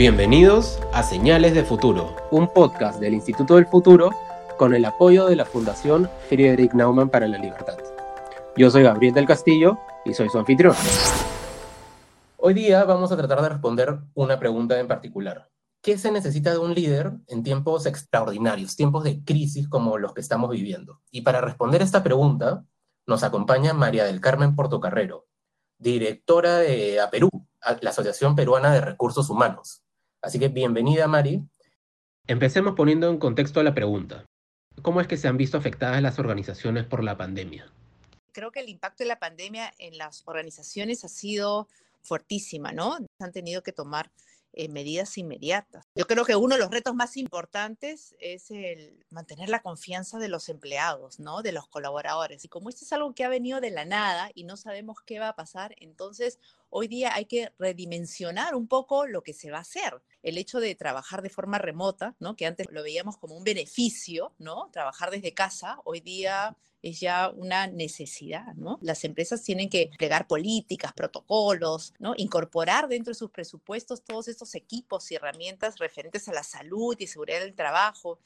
Bienvenidos a Señales de Futuro, un podcast del Instituto del Futuro con el apoyo de la Fundación Friedrich Naumann para la Libertad. Yo soy Gabriel del Castillo y soy su anfitrión. Hoy día vamos a tratar de responder una pregunta en particular. ¿Qué se necesita de un líder en tiempos extraordinarios, tiempos de crisis como los que estamos viviendo? Y para responder esta pregunta, nos acompaña María del Carmen Portocarrero, directora de APERU, la Asociación Peruana de Recursos Humanos. Así que bienvenida, Mari. Empecemos poniendo en contexto la pregunta. ¿Cómo es que se han visto afectadas las organizaciones por la pandemia? Creo que el impacto de la pandemia en las organizaciones ha sido fuertísima, ¿no? Han tenido que tomar eh, medidas inmediatas. Yo creo que uno de los retos más importantes es el mantener la confianza de los empleados, ¿no? De los colaboradores. Y como esto es algo que ha venido de la nada y no sabemos qué va a pasar, entonces hoy día hay que redimensionar un poco lo que se va a hacer. El hecho de trabajar de forma remota, ¿no? Que antes lo veíamos como un beneficio, ¿no? Trabajar desde casa, hoy día es ya una necesidad. Las empresas tienen que plegar políticas, protocolos. Incorporar dentro de sus presupuestos todos estos equipos y herramientas referentes a la salud y seguridad del trabajo.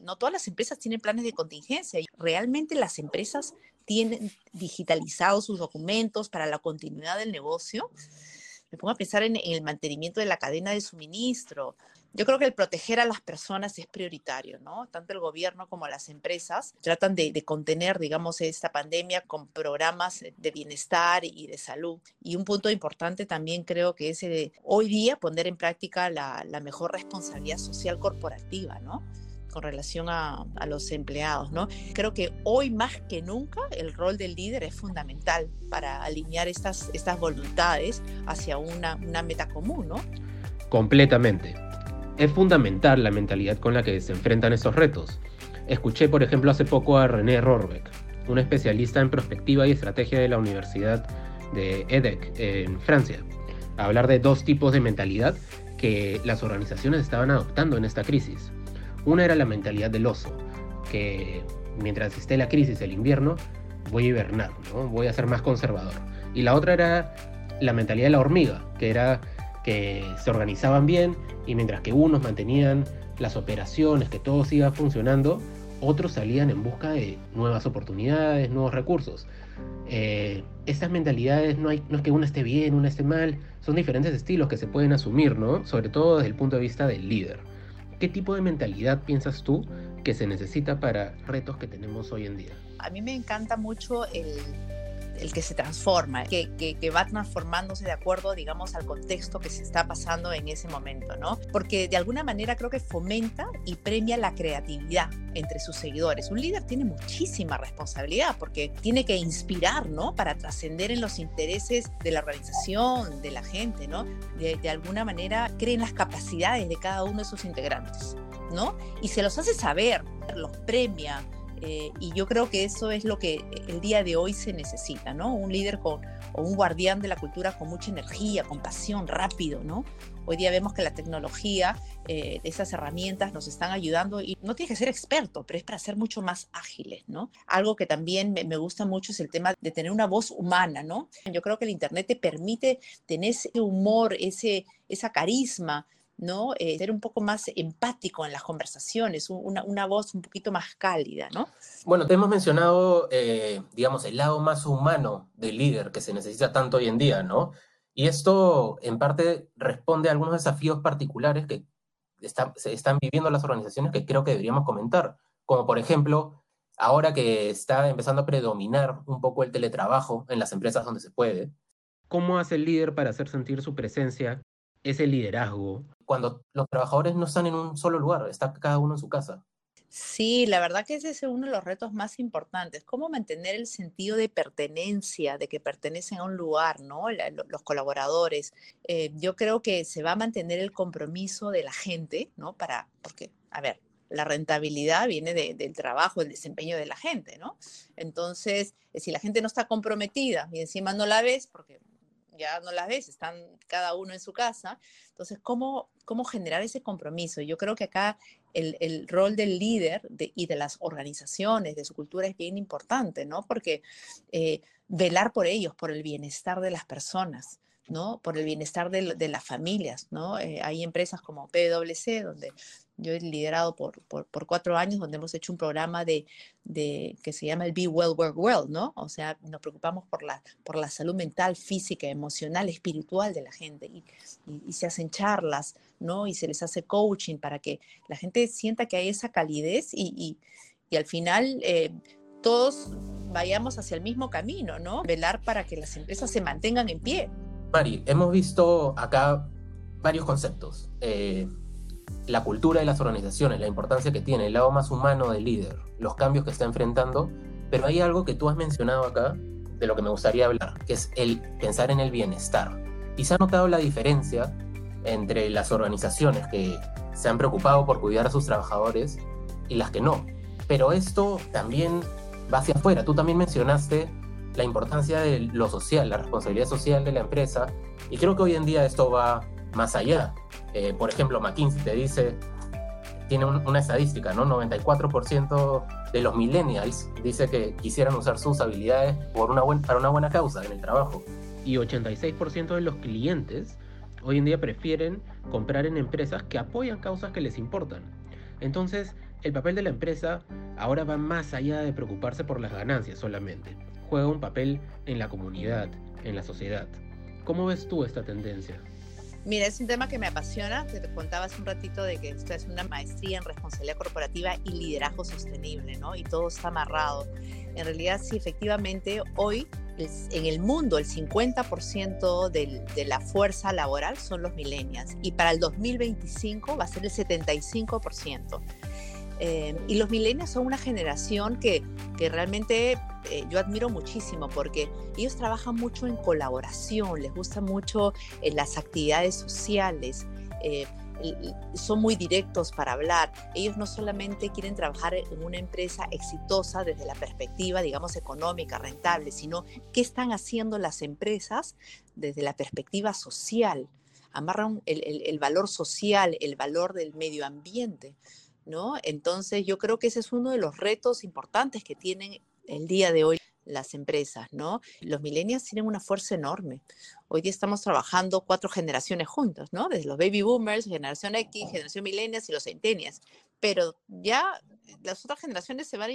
No todas las empresas tienen planes de contingencia. Realmente las empresas tienen digitalizados sus documentos para la continuidad del negocio. Me pongo a pensar en, el mantenimiento de la cadena de suministro, yo creo que el proteger a las personas es prioritario, ¿no? Tanto el gobierno como las empresas tratan de, contener, digamos, esta pandemia con programas de bienestar y de salud. Y un punto importante también creo que es de hoy día poner en práctica la, mejor responsabilidad social corporativa, ¿no? Con relación a, los empleados, ¿no? Creo que hoy más que nunca el rol del líder es fundamental para alinear estas, estas voluntades hacia una, una meta común, ¿no? Completamente. Es fundamental la mentalidad con la que se enfrentan estos retos. Escuché, por ejemplo, hace poco a René Rorbeck, un especialista en prospectiva y estrategia de la Universidad de EDEC en Francia, hablar de dos tipos de mentalidad que las organizaciones estaban adoptando en esta crisis. Una era la mentalidad del oso, que mientras esté la crisis del invierno, voy a hibernar, ¿no? voy a ser más conservador. Y la otra era la mentalidad de la hormiga, que era que se organizaban bien y mientras que unos mantenían las operaciones, que todo siga funcionando, otros salían en busca de nuevas oportunidades, nuevos recursos. Eh, estas mentalidades no, hay, no es que una esté bien, una esté mal, son diferentes estilos que se pueden asumir, ¿no? Sobre todo desde el punto de vista del líder. ¿Qué tipo de mentalidad piensas tú que se necesita para retos que tenemos hoy en día? A mí me encanta mucho el el que se transforma, que, que, va transformándose de acuerdo, digamos, al contexto que se está pasando en ese momento, ¿no? Porque de alguna manera creo que fomenta y premia la creatividad entre sus seguidores. Un líder tiene muchísima responsabilidad porque tiene que inspirar, ¿no? Para trascender en los intereses de la organización, de la gente, ¿no? De, de alguna manera creen las capacidades de cada uno de sus integrantes, ¿no? Y se los hace saber, los premia, eh, y yo creo que eso es lo que el día de hoy se necesita, ¿no? Un líder con, o un guardián de la cultura con mucha energía, con pasión, rápido, ¿no? Hoy día vemos que la tecnología, eh, esas herramientas nos están ayudando y no tienes que ser experto, pero es para ser mucho más ágiles, ¿no? Algo que también me, me, gusta mucho es el tema de tener una voz humana, ¿no? Yo creo que el Internet te permite tener ese humor, ese, esa carisma, ¿no? Eh, ser un poco más empático en las conversaciones, una, voz un poquito más cálida, ¿no? Bueno, te hemos mencionado, eh, digamos, el lado más humano del líder que se necesita tanto hoy en día, ¿no? Y esto, en parte, responde a algunos desafíos particulares que se están viviendo las organizaciones que creo que deberíamos comentar, como por ejemplo, ahora que está empezando a predominar un poco el teletrabajo en las empresas donde se puede. ¿Cómo hace el líder para hacer sentir su presencia, ese liderazgo, cuando los trabajadores no están en un solo lugar, está cada uno en su casa. Sí, la verdad que ese es uno de los retos más importantes, cómo mantener el sentido de pertenencia, de que pertenecen a un lugar, ¿no? los colaboradores. Eh, yo creo que se va a mantener el compromiso de la gente, ¿no? Para, porque, a ver, la rentabilidad viene del trabajo, el desempeño de la gente, ¿no? Entonces, eh, si la gente no está comprometida y encima no la ves, porque ya no las ves, están cada uno en su casa. Entonces, ¿cómo, cómo generar ese compromiso? Yo creo que acá el, el rol del líder y de las organizaciones, de su cultura es bien importante, ¿no? Porque eh, velar por ellos, por el bienestar de las personas, ¿no? Por el bienestar de, las familias, ¿no? Eh, hay empresas como PwC, donde yo he liderado por, cuatro años, donde hemos hecho un programa de, que se llama el Be Well, Work Well, ¿no? O sea, nos preocupamos por la, salud mental, física, emocional, espiritual de la gente y, se hacen charlas, ¿no? Y se les hace coaching para que la gente sienta que hay esa calidez y, y al final eh, todos vayamos hacia el mismo camino, ¿no? Velar para que las empresas se mantengan en pie. Mari, hemos visto acá varios conceptos. Eh, la cultura de las organizaciones, la importancia que tiene, el lado más humano del líder, los cambios que está enfrentando, pero hay algo que tú has mencionado acá de lo que me gustaría hablar, que es el pensar en el bienestar. Y se ha notado la diferencia entre las organizaciones que se han preocupado por cuidar a sus trabajadores y las que no. Pero esto también va hacia afuera. Tú también mencionaste la importancia de lo social, la responsabilidad social de la empresa, y creo que hoy en día esto va más allá. Eh, por ejemplo, McKinsey te dice, tiene un, una estadística, ¿no? 94% de los millennials dice que quisieran usar sus habilidades por una para una buena causa en el trabajo. Y 86% de los clientes hoy en día prefieren comprar en empresas que apoyan causas que les importan. Entonces, el papel de la empresa ahora va más allá de preocuparse por las ganancias solamente. Juega un papel en la comunidad, en la sociedad. ¿Cómo ves tú esta tendencia? Mira, es un tema que me apasiona. Te contaba hace un ratito de que esto es una maestría en responsabilidad corporativa y liderazgo sostenible, ¿no? Y todo está amarrado. En realidad, sí, efectivamente, hoy en el mundo el 50% de, de la fuerza laboral son los millennials y para el 2025 va a ser el 75%. Eh, y los millennials son una generación que, que realmente eh, yo admiro muchísimo porque ellos trabajan mucho en colaboración, les gusta mucho en las actividades sociales. Eh, son muy directos para hablar. Ellos no solamente quieren trabajar en una empresa exitosa desde la perspectiva, digamos, económica, rentable, sino qué están haciendo las empresas desde la perspectiva social. Amarran el, el valor social, el valor del medio ambiente. ¿no? Entonces yo creo que ese es uno de los retos importantes que tienen el día de hoy las empresas, ¿no? Los millennials tienen una fuerza enorme. Hoy día estamos trabajando cuatro generaciones juntos, ¿no? Desde los baby boomers, generación X, generación millennials y los centennials. Pero ya las otras generaciones se van a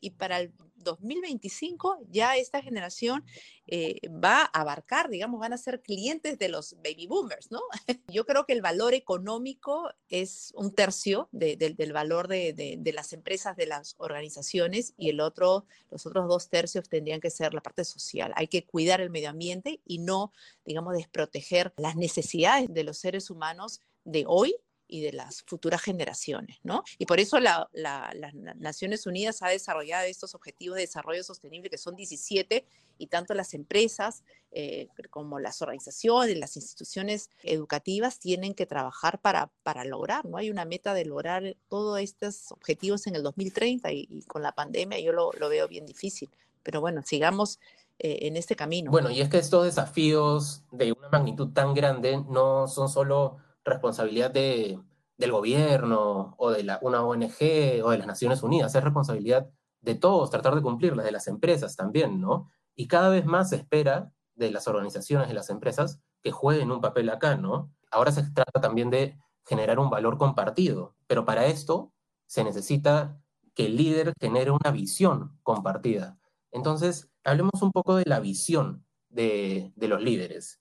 y para el 2025 ya esta generación eh, va a abarcar, digamos, van a ser clientes de los baby boomers, ¿no? Yo creo que el valor económico es un tercio de, de, del valor de, de, las empresas, de las organizaciones y el otro, los otros dos tercios tendrían que ser la parte social. Hay que cuidar el medio ambiente y no, digamos, desproteger las necesidades de los seres humanos de hoy y de las futuras generaciones, ¿no? Y por eso la, la, las Naciones Unidas ha desarrollado estos objetivos de desarrollo sostenible, que son 17, y tanto las empresas eh, como las organizaciones, las instituciones educativas tienen que trabajar para, para lograr, ¿no? Hay una meta de lograr todos estos objetivos en el 2030 y, y con la pandemia yo lo, lo, veo bien difícil. Pero bueno, sigamos eh, en este camino. Bueno, y es que estos desafíos de una magnitud tan grande no son solo responsabilidad de, del gobierno o de una ONG o de las Naciones Unidas, es responsabilidad de todos tratar de cumplirlas, de las empresas también, ¿no? Y cada vez más se espera de las organizaciones, de las empresas, que jueguen un papel acá, ¿no? Ahora se trata también de generar un valor compartido, pero para esto se necesita que el líder genere una visión compartida. Entonces, hablemos un poco de la visión de, de los líderes.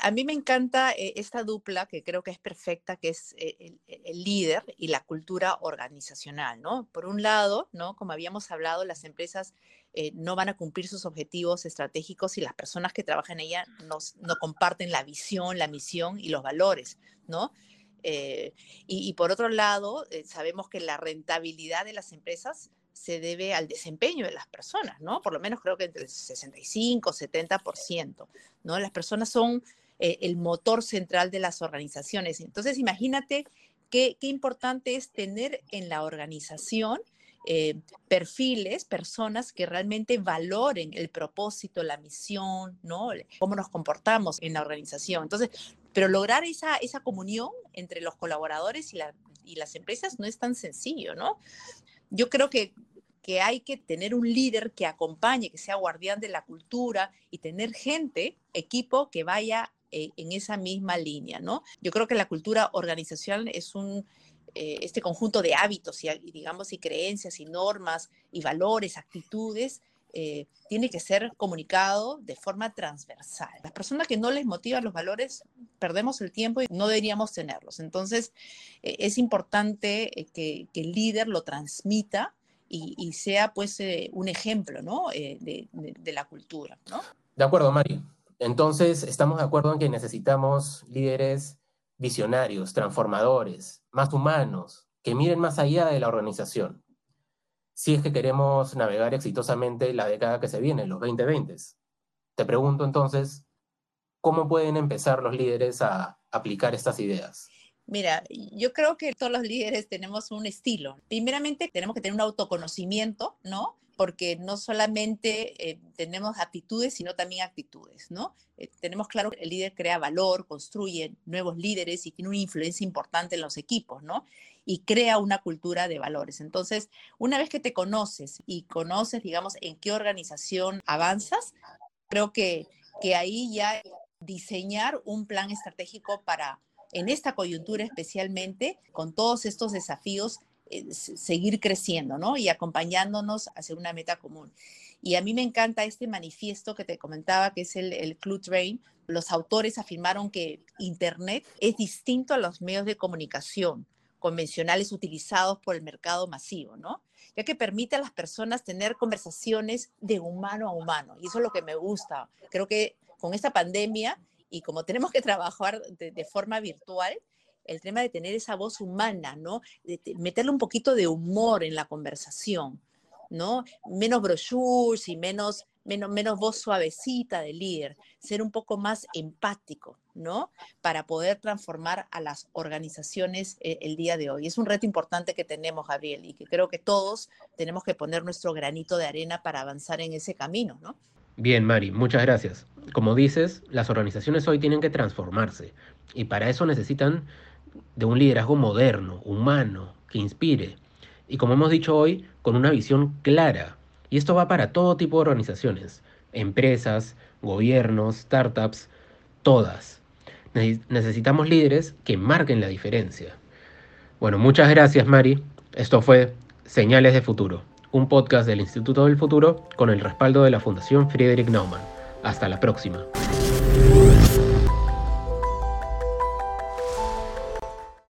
A mí me encanta eh, esta dupla que creo que es perfecta, que es eh, el, el, líder y la cultura organizacional, ¿no? Por un lado, ¿no? Como habíamos hablado, las empresas eh, no van a cumplir sus objetivos estratégicos si las personas que trabajan en ella no, comparten la visión, la misión y los valores, ¿no? Y, y, por otro lado, sabemos que la rentabilidad de las empresas se debe al desempeño de las personas, ¿no? Por lo menos creo que entre el 65 70%, ¿no? Las personas son eh, el motor central de las organizaciones. Entonces, imagínate qué, importante es tener en la organización eh, perfiles, personas que realmente valoren el propósito, la misión, ¿no? Cómo nos comportamos en la organización. Entonces, pero lograr esa, esa comunión entre los colaboradores y, y las empresas no es tan sencillo, ¿no? yo creo que, que hay que tener un líder que acompañe, que sea guardián de la cultura y tener gente, equipo que vaya eh, en esa misma línea, ¿no? Yo creo que la cultura organizacional es un, eh, este conjunto de hábitos y, digamos, y creencias y normas y valores, actitudes, eh, tiene que ser comunicado de forma transversal. Las personas que no les motivan los valores, perdemos el tiempo y no deberíamos tenerlos. Entonces, es importante que, el líder lo transmita y, sea pues un ejemplo ¿no? de, de, la cultura. ¿no? De acuerdo, Mari. Entonces, estamos de acuerdo en que necesitamos líderes visionarios, transformadores, más humanos, que miren más allá de la organización. Si es que queremos navegar exitosamente la década que se viene, los 2020. Te pregunto entonces, ¿cómo pueden empezar los líderes a aplicar estas ideas? Mira, yo creo que todos los líderes tenemos un estilo. Primeramente, tenemos que tener un autoconocimiento, ¿no? porque no solamente eh, tenemos actitudes, sino también actitudes, ¿no? Eh, tenemos claro que el líder crea valor, construye nuevos líderes y tiene una influencia importante en los equipos, ¿no? Y crea una cultura de valores. Entonces, una vez que te conoces y conoces, digamos, en qué organización avanzas, creo que, que ahí ya diseñar un plan estratégico para, en esta coyuntura especialmente, con todos estos desafíos, eh, seguir creciendo, ¿no? Y acompañándonos hacia una meta común. Y a mí me encanta este manifiesto que te comentaba, que es el, el Club Train. Los autores afirmaron que Internet es distinto a los medios de comunicación convencionales utilizados por el mercado masivo, ¿no? Ya que permite a las personas tener conversaciones de humano a humano. Y eso es lo que me gusta. Creo que con esta pandemia y como tenemos que trabajar de forma virtual, el tema de tener esa voz humana, ¿no? De meterle un poquito de humor en la conversación, ¿no? Menos brochures y menos, menos, menos voz suavecita de líder, ser un poco más empático, ¿no? Para poder transformar a las organizaciones eh, el día de hoy. Es un reto importante que tenemos, Gabriel, y que creo que todos tenemos que poner nuestro granito de arena para avanzar en ese camino, ¿no? Bien, Mari, muchas gracias. Como dices, las organizaciones hoy tienen que transformarse y para eso necesitan de un liderazgo moderno, humano, que inspire. Y como hemos dicho hoy, con una visión clara. Y esto va para todo tipo de organizaciones, empresas, gobiernos, startups, todas. Necesitamos líderes que marquen la diferencia. Bueno, muchas gracias Mari. Esto fue Señales de Futuro, un podcast del Instituto del Futuro con el respaldo de la Fundación Friedrich Naumann. Hasta la próxima.